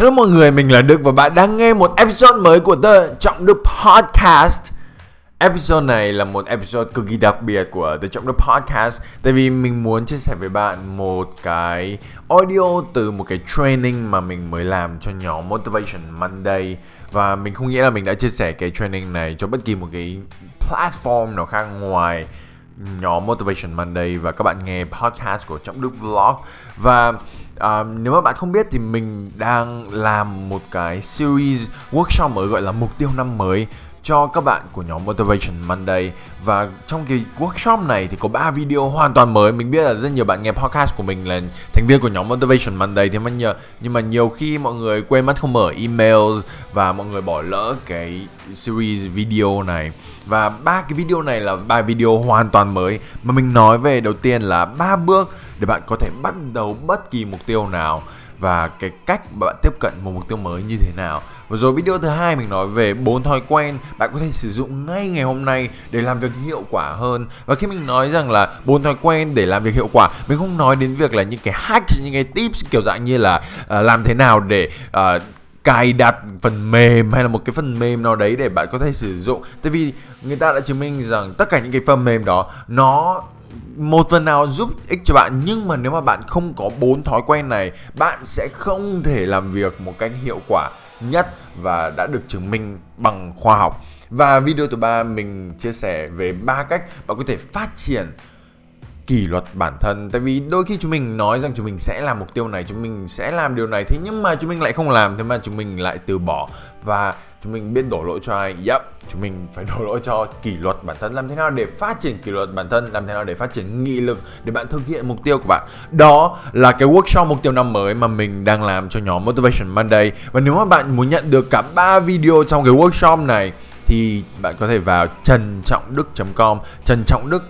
Hello mọi người, mình là Đức và bạn đang nghe một episode mới của The Trọng Đức Podcast. Episode này là một episode cực kỳ đặc biệt của The Trọng Đức Podcast. Tại vì mình muốn chia sẻ với bạn một cái audio từ một cái training mà mình mới làm cho nhóm Motivation Monday. Và mình không nghĩ là mình đã chia sẻ cái training này cho bất kỳ một cái platform nào khác ngoài nhóm Motivation Monday và các bạn nghe podcast của Trọng Đức Vlog. Và uh, nếu mà bạn không biết thì mình đang làm một cái series workshop mới gọi là mục tiêu năm mới cho các bạn của nhóm Motivation Monday. Và trong cái workshop này thì có 3 video hoàn toàn mới. Mình biết là rất nhiều bạn nghe podcast của mình là thành viên của nhóm Motivation Monday. Thì mà nhờ, nhưng mà nhiều khi mọi người quên mất không mở emails và mọi người bỏ lỡ cái series video này. Và ba cái video này là ba video hoàn toàn mới. Mà mình nói về đầu tiên là ba bước để bạn có thể bắt đầu bất kỳ mục tiêu nào và cái cách bạn tiếp cận một mục tiêu mới như thế nào và rồi video thứ hai mình nói về bốn thói quen bạn có thể sử dụng ngay ngày hôm nay để làm việc hiệu quả hơn. Và khi mình nói rằng là bốn thói quen để làm việc hiệu quả, mình không nói đến việc là những cái hacks, những cái tips kiểu dạng như là uh, làm thế nào để uh, cài đặt phần mềm hay là một cái phần mềm nào đấy để bạn có thể sử dụng tại vì người ta đã chứng minh rằng tất cả những cái phần mềm đó nó một phần nào giúp ích cho bạn nhưng mà nếu mà bạn không có bốn thói quen này bạn sẽ không thể làm việc một cách hiệu quả nhất và đã được chứng minh bằng khoa học. Và video thứ ba mình chia sẻ về ba cách bạn có thể phát triển kỷ luật bản thân. Tại vì đôi khi chúng mình nói rằng chúng mình sẽ làm mục tiêu này, chúng mình sẽ làm điều này, thế nhưng mà chúng mình lại không làm, thế mà chúng mình lại từ bỏ. Và chúng mình biết đổ lỗi cho ai? Yep chúng mình phải đổ lỗi cho kỷ luật bản thân. Làm thế nào để phát triển kỷ luật bản thân? Làm thế nào để phát triển nghị lực để bạn thực hiện mục tiêu của bạn? Đó là cái workshop mục tiêu năm mới mà mình đang làm cho nhóm motivation monday. Và nếu mà bạn muốn nhận được cả ba video trong cái workshop này, thì bạn có thể vào trần trọng đức com, trần trọng đức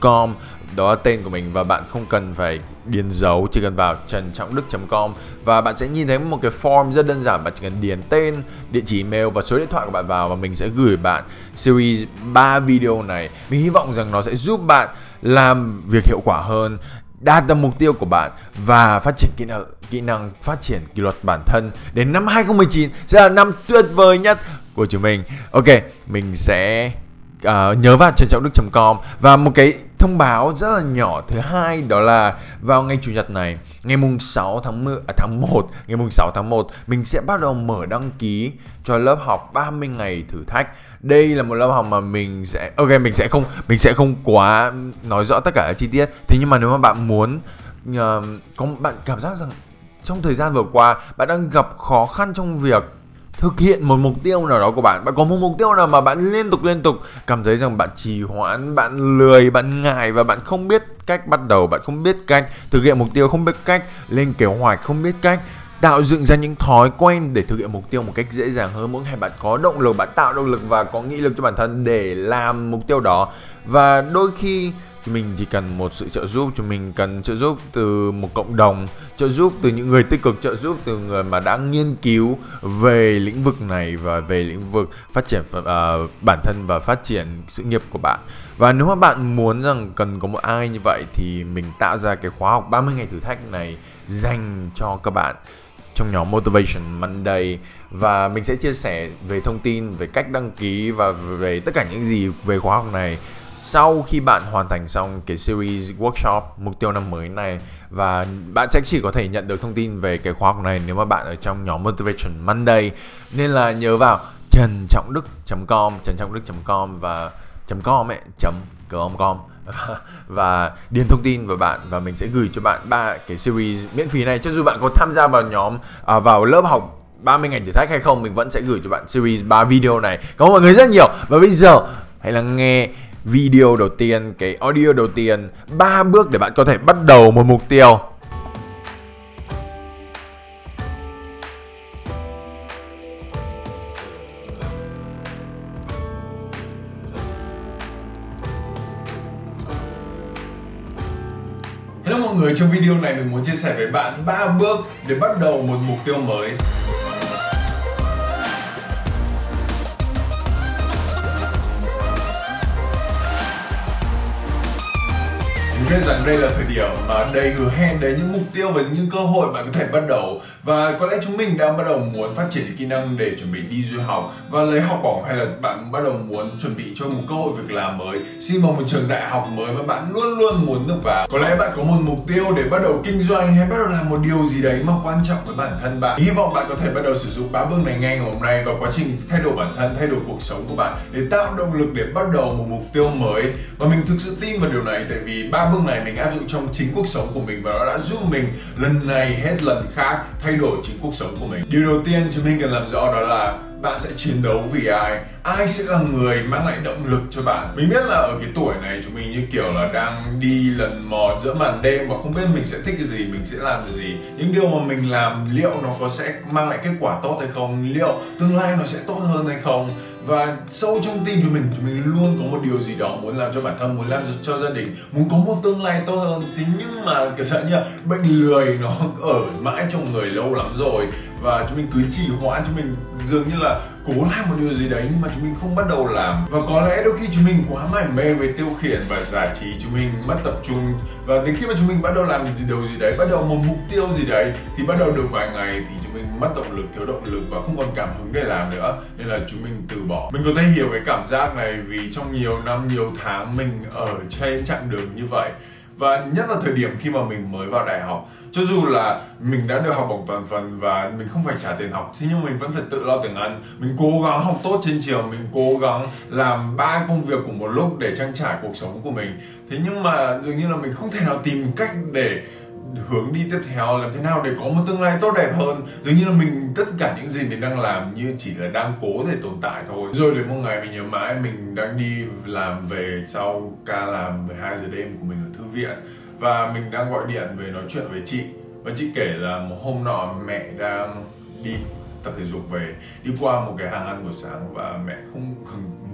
com. Đó là tên của mình và bạn không cần phải điền dấu chỉ cần vào trần trọng đức.com và bạn sẽ nhìn thấy một cái form rất đơn giản bạn chỉ cần điền tên địa chỉ email và số điện thoại của bạn vào và mình sẽ gửi bạn series 3 video này. Mình hy vọng rằng nó sẽ giúp bạn làm việc hiệu quả hơn đạt được mục tiêu của bạn và phát triển kỹ năng kỹ năng phát triển kỷ luật bản thân. Đến năm 2019 sẽ là năm tuyệt vời nhất của chúng mình. Ok, mình sẽ uh, nhớ vào trần trọng đức.com và một cái thông báo rất là nhỏ thứ hai đó là vào ngày chủ nhật này ngày mùng 6 tháng 10, à, tháng 1 ngày mùng 6 tháng 1 mình sẽ bắt đầu mở đăng ký cho lớp học 30 ngày thử thách. Đây là một lớp học mà mình sẽ ok mình sẽ không mình sẽ không quá nói rõ tất cả các chi tiết. Thế nhưng mà nếu mà bạn muốn uh, có bạn cảm giác rằng trong thời gian vừa qua bạn đang gặp khó khăn trong việc thực hiện một mục tiêu nào đó của bạn. Bạn có một mục tiêu nào mà bạn liên tục liên tục cảm thấy rằng bạn trì hoãn, bạn lười, bạn ngại và bạn không biết cách bắt đầu, bạn không biết cách thực hiện mục tiêu, không biết cách lên kế hoạch, không biết cách tạo dựng ra những thói quen để thực hiện mục tiêu một cách dễ dàng hơn. Mỗi ngày bạn có động lực, bạn tạo động lực và có nghị lực cho bản thân để làm mục tiêu đó. Và đôi khi chúng mình chỉ cần một sự trợ giúp chúng mình cần trợ giúp từ một cộng đồng trợ giúp từ những người tích cực trợ giúp từ người mà đã nghiên cứu về lĩnh vực này và về lĩnh vực phát triển uh, bản thân và phát triển sự nghiệp của bạn. Và nếu mà bạn muốn rằng cần có một ai như vậy thì mình tạo ra cái khóa học 30 ngày thử thách này dành cho các bạn trong nhóm Motivation Monday. Và mình sẽ chia sẻ về thông tin về cách đăng ký và về tất cả những gì về khóa học này sau khi bạn hoàn thành xong cái series workshop mục tiêu năm mới này và bạn sẽ chỉ có thể nhận được thông tin về cái khóa học này nếu mà bạn ở trong nhóm Motivation Monday nên là nhớ vào trần trọng đức.com trần trọng đức.com và .com ấy chấm com và điền thông tin vào bạn và mình sẽ gửi cho bạn ba cái series miễn phí này. Cho dù bạn có tham gia vào nhóm à, vào lớp học 30 ngày thử thách hay không mình vẫn sẽ gửi cho bạn series 3 video này. Cảm ơn mọi người rất nhiều. Và bây giờ hãy lắng nghe video đầu tiên, cái audio đầu tiên, ba bước để bạn có thể bắt đầu một mục tiêu. Hello mọi người, trong video này mình muốn chia sẻ với bạn ba bước để bắt đầu một mục tiêu mới. Biết rằng đây là thời điểm mà đầy hứa hẹn đến những mục tiêu và những cơ hội bạn có thể bắt đầu. Và có lẽ chúng mình đang bắt đầu muốn phát triển kỹ năng để chuẩn bị đi du học. Và lấy học bổng hay là bạn bắt đầu muốn chuẩn bị cho một cơ hội việc làm mới. Xin vào một trường đại học mới mà bạn luôn luôn muốn được vào. Có lẽ bạn có một mục tiêu để bắt đầu kinh doanh hay bắt đầu làm một điều gì đấy mà quan trọng với bản thân bạn. Hy vọng bạn có thể bắt đầu sử dụng ba bước này ngay ngày hôm nay vào quá trình thay đổi bản thân, thay đổi cuộc sống của bạn để tạo động lực để bắt đầu một mục tiêu mới. Và mình thực sự tin vào điều này tại vì ba bước này mình áp dụng trong chính cuộc sống của mình và nó đã giúp mình lần này hết lần khác thay đổi chính cuộc sống của mình. Điều đầu tiên chúng mình cần làm rõ đó là bạn sẽ chiến đấu vì ai? Ai sẽ là người mang lại động lực cho bạn? Mình biết là ở cái tuổi này chúng mình như kiểu là đang đi lần mò giữa màn đêm và không biết mình sẽ thích cái gì, mình sẽ làm cái gì. Những điều mà mình làm, liệu nó có sẽ mang lại kết quả tốt hay không? Liệu tương lai nó sẽ tốt hơn hay không? Và sâu trong tim chúng mình chúng mình luôn có một điều gì đó muốn làm cho bản thân, muốn làm cho gia đình, muốn có một tương lai tốt hơn. Thế nhưng mà, kiểu, sợ như là bệnh lười nó ở mãi trong người lâu lắm rồi. Và chúng mình cứ trì hoãn, chúng mình dường như là cố làm một điều gì đấy nhưng mà chúng mình không bắt đầu làm. Và có lẽ đôi khi chúng mình quá mải mê với tiêu khiển và giải trí, chúng mình mất tập trung. Và đến khi mà chúng mình bắt đầu làm gì điều gì đấy, bắt đầu một mục tiêu gì đấy, thì bắt đầu được vài ngày thì chúng mình mất động lực, thiếu động lực và không còn cảm hứng để làm nữa. Nên là chúng mình từ bỏ. Mình có thể hiểu cái cảm giác này vì trong nhiều năm, nhiều tháng mình ở trên chặng đường như vậy và nhất là thời điểm khi mà mình mới vào đại học. Cho dù là mình đã được học bổng toàn phần và mình không phải trả tiền học, thế nhưng mình vẫn phải tự lo tiền ăn mình cố gắng học tốt trên trường, mình cố gắng làm ba công việc cùng một lúc để trang trải cuộc sống của mình. Thế nhưng mà dường như là mình không thể nào tìm cách để hướng đi tiếp theo làm thế nào để có một tương lai tốt đẹp hơn. Dường như là mình tất cả những gì mình đang làm như chỉ là đang cố để tồn tại thôi. Rồi đến một ngày mình nhớ mãi mình đang đi làm về sau ca làm 12 giờ đêm của mình ở thư viện. Và mình đang gọi điện về nói chuyện với chị. Và chị kể là một hôm nọ mẹ đang đi tập thể dục về đi qua một cái hàng ăn buổi sáng và mẹ không,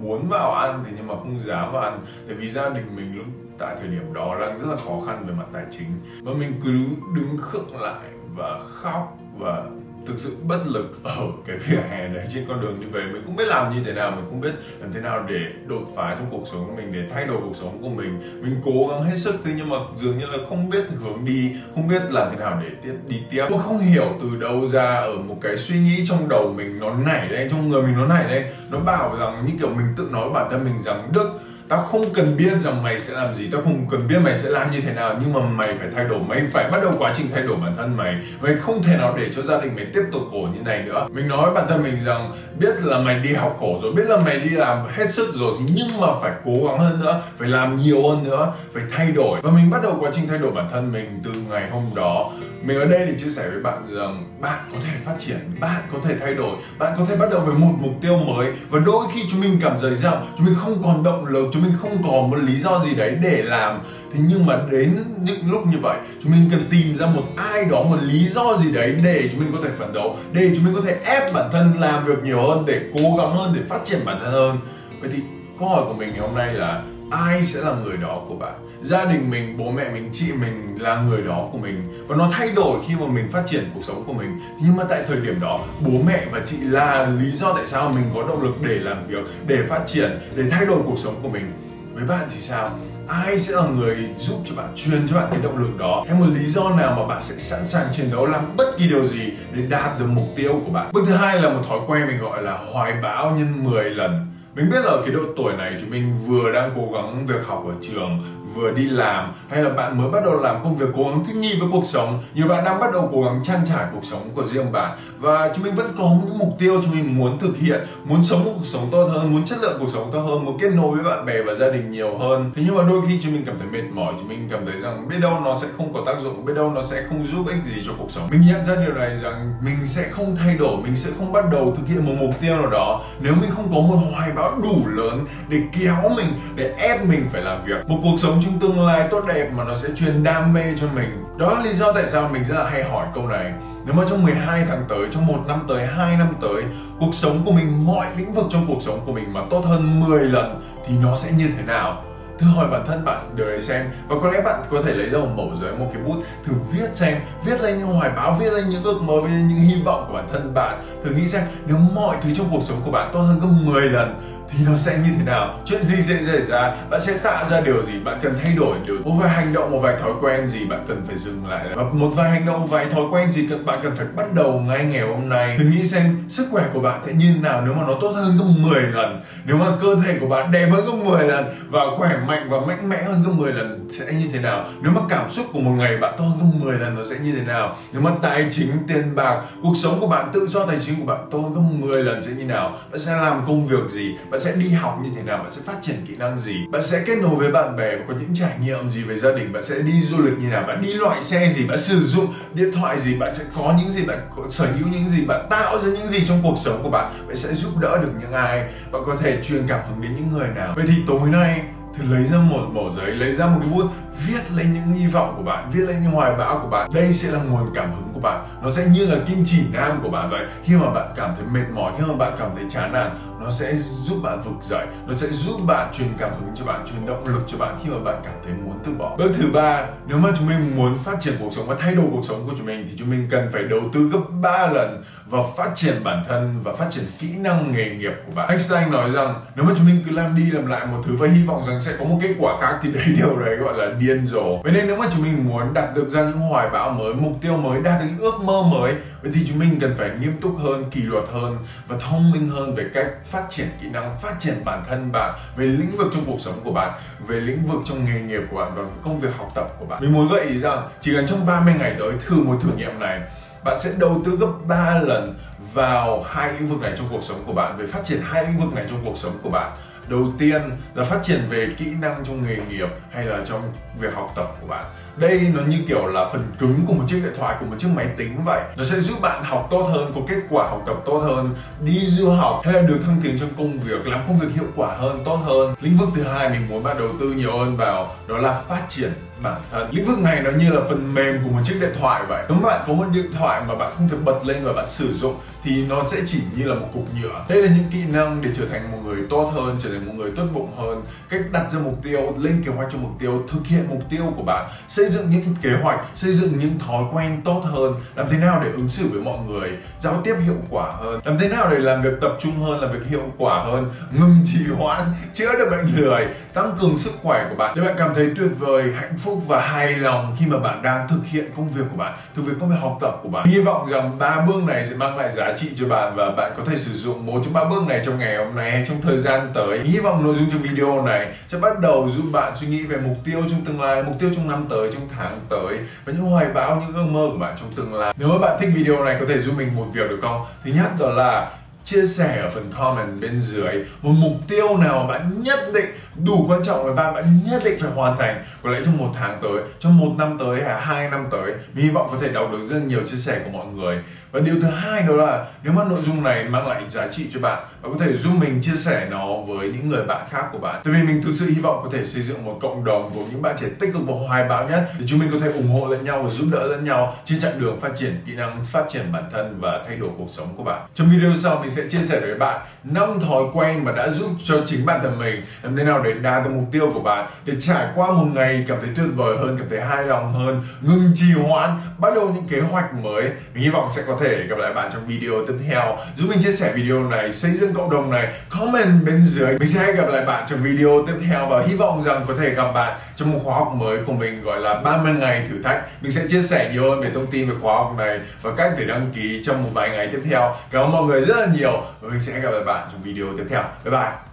muốn vào ăn thì nhưng mà không dám vào ăn. Tại vì gia đình mình lúc tại thời điểm đó đang rất là khó khăn về mặt tài chính. Và mình cứ đứng khựng lại và khóc và thực sự bất lực ở cái vỉa hè đấy trên con đường như vậy. Mình không biết làm như thế nào, mình không biết làm thế nào để đột phá trong cuộc sống của mình, để thay đổi cuộc sống của mình. Mình cố gắng hết sức, thế nhưng mà dường như là không biết hướng đi, không biết làm thế nào để tiếp, đi tiếp. Tôi không hiểu từ đâu ra ở một cái suy nghĩ trong đầu mình nó nảy lên, trong người mình nó nảy lên. Nó bảo rằng như kiểu mình tự nói với bản thân mình rằng, đức tao không cần biết rằng mày sẽ làm gì, tao không cần biết mày sẽ làm như thế nào, nhưng mà mày phải thay đổi, mày phải bắt đầu quá trình thay đổi bản thân mày. Mày không thể nào để cho gia đình mày tiếp tục khổ như này nữa. Mình nói với bản thân mình rằng, biết là mày đi học khổ rồi, biết là mày đi làm hết sức rồi, thì nhưng mà phải cố gắng hơn nữa, phải làm nhiều hơn nữa, phải thay đổi. Và mình bắt đầu quá trình thay đổi bản thân mình từ ngày hôm đó mình ở đây để chia sẻ với bạn rằng bạn có thể phát triển, bạn có thể thay đổi, bạn có thể bắt đầu với một mục tiêu mới. Và đôi khi chúng mình cảm thấy rằng chúng mình không còn động lực, chúng mình không còn một lý do gì đấy để làm. Thế nhưng mà đến những lúc như vậy, chúng mình cần tìm ra một ai đó, một lý do gì đấy để chúng mình có thể phấn đấu, để chúng mình có thể ép bản thân làm việc nhiều hơn, để cố gắng hơn, để phát triển bản thân hơn. Vậy thì câu hỏi của mình ngày hôm nay là ai sẽ là người đó của bạn? Gia đình mình, bố mẹ mình, chị mình là người đó của mình. Và nó thay đổi khi mà mình phát triển cuộc sống của mình. Nhưng mà tại thời điểm đó, bố mẹ và chị là lý do tại sao mình có động lực để làm việc, để phát triển, để thay đổi cuộc sống của mình. Với bạn thì sao? Ai sẽ là người giúp cho bạn, truyền cho bạn cái động lực đó? Hay một lý do nào mà bạn sẽ sẵn sàng chiến đấu làm bất kỳ điều gì để đạt được mục tiêu của bạn? Bước thứ hai là một thói quen mình gọi là hoài bão nhân 10 lần mình biết là ở cái độ tuổi này chúng mình vừa đang cố gắng việc học ở trường, vừa đi làm, hay là bạn mới bắt đầu làm công việc cố gắng thích nghi với cuộc sống, nhiều bạn đang bắt đầu cố gắng trang trải cuộc sống của riêng bạn. Và chúng mình vẫn có những mục tiêu chúng mình muốn thực hiện, muốn sống một cuộc sống tốt hơn, muốn chất lượng cuộc sống tốt hơn, muốn kết nối với bạn bè và gia đình nhiều hơn. Thế nhưng mà đôi khi chúng mình cảm thấy mệt mỏi, chúng mình cảm thấy rằng biết đâu nó sẽ không có tác dụng, biết đâu nó sẽ không giúp ích gì cho cuộc sống. Mình nhận ra điều này rằng mình sẽ không thay đổi, mình sẽ không bắt đầu thực hiện một mục tiêu nào đó nếu mình không có một hoài bão đủ lớn để kéo mình, để ép mình phải làm việc. Một cuộc sống trong tương lai tốt đẹp mà nó sẽ truyền đam mê cho mình. Đó là lý do tại sao mình rất là hay hỏi câu này. Nếu mà trong 12 tháng tới, trong một năm tới, hai năm tới, cuộc sống của mình, mọi lĩnh vực trong cuộc sống của mình mà tốt hơn 10 lần thì nó sẽ như thế nào? Thử hỏi bản thân bạn điều đấy xem. Và có lẽ bạn có thể lấy ra một mẩu giấy, một cái bút thử viết xem. Viết lên những hoài bão, viết lên những ước mơ với những hy vọng của bản thân bạn. Thử nghĩ xem, nếu mọi thứ trong cuộc sống của bạn tốt hơn gấp 10 lần thì nó sẽ như thế nào? Chuyện gì sẽ xảy ra? Bạn sẽ tạo ra điều gì? Bạn cần thay đổi điều một vài hành động, một vài thói quen gì bạn cần phải dừng lại và một vài hành động, một vài thói quen gì bạn cần phải bắt đầu ngay ngày hôm nay? Thử nghĩ xem, sức khỏe của bạn sẽ như nào nếu mà nó tốt hơn gấp 10 lần? Nếu mà cơ thể của bạn đẹp hơn gấp 10 lần và khỏe mạnh và mạnh mẽ hơn gấp 10 lần sẽ như thế nào? Nếu mà cảm xúc của một ngày bạn tốt hơn gấp 10 lần nó sẽ như thế nào? Nếu mà tài chính, tiền bạc, cuộc sống của bạn, tự do tài chính của bạn tốt hơn gấp 10 lần sẽ như nào? Bạn sẽ làm công việc gì? Bạn sẽ đi học như thế nào, bạn sẽ phát triển kỹ năng gì, bạn sẽ kết nối với bạn bè và có những trải nghiệm gì về gia đình, bạn sẽ đi du lịch như nào, bạn đi loại xe gì, bạn sử dụng điện thoại gì, bạn sẽ có những gì, bạn có sở hữu những gì, bạn tạo ra những gì trong cuộc sống của bạn bạn sẽ giúp đỡ được những ai, bạn có thể truyền cảm hứng đến những người nào. Vậy thì tối nay thì lấy ra một mẩu giấy, lấy ra một cái bút, viết lên những hy vọng của bạn, viết lên những hoài bão của bạn. Đây sẽ là nguồn cảm hứng của bạn. Nó sẽ như là kim chỉ nam của bạn vậy. Khi mà bạn cảm thấy mệt mỏi, khi mà bạn cảm thấy chán nản, nó sẽ giúp bạn vực dậy. Nó sẽ giúp bạn truyền cảm hứng cho bạn, truyền động lực cho bạn khi mà bạn cảm thấy muốn từ bỏ. Bước thứ ba, nếu mà chúng mình muốn phát triển cuộc sống và thay đổi cuộc sống của chúng mình, thì chúng mình cần phải đầu tư gấp 3 lần và phát triển bản thân và phát triển kỹ năng nghề nghiệp của bạn. Einstein nói rằng, nếu mà chúng mình cứ làm đi làm lại một thứ và hy vọng rằng sẽ có một kết quả khác thì đấy điều đấy gọi là điên rồ. Vậy nên nếu mà chúng mình muốn đạt được ra những hoài bão mới, mục tiêu mới, đạt được những ước mơ mới, vậy thì chúng mình cần phải nghiêm túc hơn, kỷ luật hơn và thông minh hơn về cách phát triển kỹ năng, phát triển bản thân bạn về lĩnh vực trong cuộc sống của bạn, về lĩnh vực trong nghề nghiệp của bạn và công việc học tập của bạn. Mình muốn gợi ý rằng chỉ cần trong 30 ngày tới thử một thử nghiệm này bạn sẽ đầu tư gấp 3 lần vào hai lĩnh vực này trong cuộc sống của bạn, về phát triển hai lĩnh vực này trong cuộc sống của bạn. Đầu tiên là phát triển về kỹ năng trong nghề nghiệp hay là trong việc học tập của bạn đây nó như kiểu là phần cứng của một chiếc điện thoại, của một chiếc máy tính vậy. Nó sẽ giúp bạn học tốt hơn, có kết quả học tập tốt hơn, đi du học, hay là được thăng tiến trong công việc, làm công việc hiệu quả hơn, tốt hơn. Lĩnh vực thứ hai mình muốn bạn đầu tư nhiều hơn vào, đó là phát triển bản thân. Lĩnh vực này nó như là phần mềm của một chiếc điện thoại vậy. Nếu bạn có một điện thoại mà bạn không thể bật lên và bạn sử dụng, thì nó sẽ chỉ như là một cục nhựa. Đây là những kỹ năng để trở thành một người tốt hơn, trở thành một người tốt bụng hơn. Cách đặt ra mục tiêu, lên kế hoạch cho mục tiêu, thực hiện mục tiêu của bạn xây dựng những kế hoạch, xây dựng những thói quen tốt hơn, làm thế nào để ứng xử với mọi người, giao tiếp hiệu quả hơn, làm thế nào để làm việc tập trung hơn, làm việc hiệu quả hơn, ngừng trì hoãn, chữa được bệnh lười tăng cường sức khỏe của bạn. Để bạn cảm thấy tuyệt vời, hạnh phúc và hài lòng khi mà bạn đang thực hiện công việc của bạn, thực hiện công việc học tập của bạn. Hy vọng rằng ba bước này sẽ mang lại giá trị cho bạn và bạn có thể sử dụng một trong ba bước này trong ngày hôm nay hay trong thời gian tới. Hy vọng nội dung trong video này sẽ bắt đầu giúp bạn suy nghĩ về mục tiêu trong tương lai, mục tiêu trong năm tới, trong tháng tới, và những hoài bão, những ước mơ của bạn trong tương lai. Nếu mà bạn thích video này, có thể giúp mình một việc được không? Thứ nhất đó là chia sẻ ở phần comment bên dưới một mục tiêu nào mà bạn nhất định đủ quan trọng với bạn bạn nhất định phải hoàn thành. Có lẽ trong một tháng tới, trong một năm tới hay hai năm tới, mình hy vọng có thể đọc được rất nhiều chia sẻ của mọi người. Và điều thứ hai đó là, nếu mà nội dung này mang lại giá trị cho bạn bạn có thể giúp mình chia sẻ nó với những người bạn khác của bạn. Tại vì mình thực sự hy vọng có thể xây dựng một cộng đồng của những bạn trẻ tích cực và hoài bão nhất, để chúng mình có thể ủng hộ lẫn nhau và giúp đỡ lẫn nhau trên chặng đường phát triển kỹ năng, phát triển bản thân và thay đổi cuộc sống của bạn. Trong video sau, mình sẽ chia sẻ với bạn năm thói quen mà đã giúp cho chính bản thân mình làm thế nào nào để đạt được mục tiêu của bạn, để trải qua một ngày cảm thấy tuyệt vời hơn, cảm thấy hài lòng hơn, ngừng trì hoãn, bắt đầu những kế hoạch mới. Mình hy vọng sẽ có thể gặp lại bạn trong video tiếp theo. Giúp mình chia sẻ video này, xây dựng cộng đồng này, comment bên dưới. Mình sẽ gặp lại bạn trong video tiếp theo và hy vọng rằng có thể gặp bạn trong một khóa học mới của mình gọi là 30 ngày thử thách. Mình sẽ chia sẻ nhiều hơn về thông tin về khóa học này và cách để đăng ký trong một vài ngày tiếp theo. Cảm ơn mọi người rất là nhiều và mình sẽ gặp lại bạn trong video tiếp theo. Bye bye.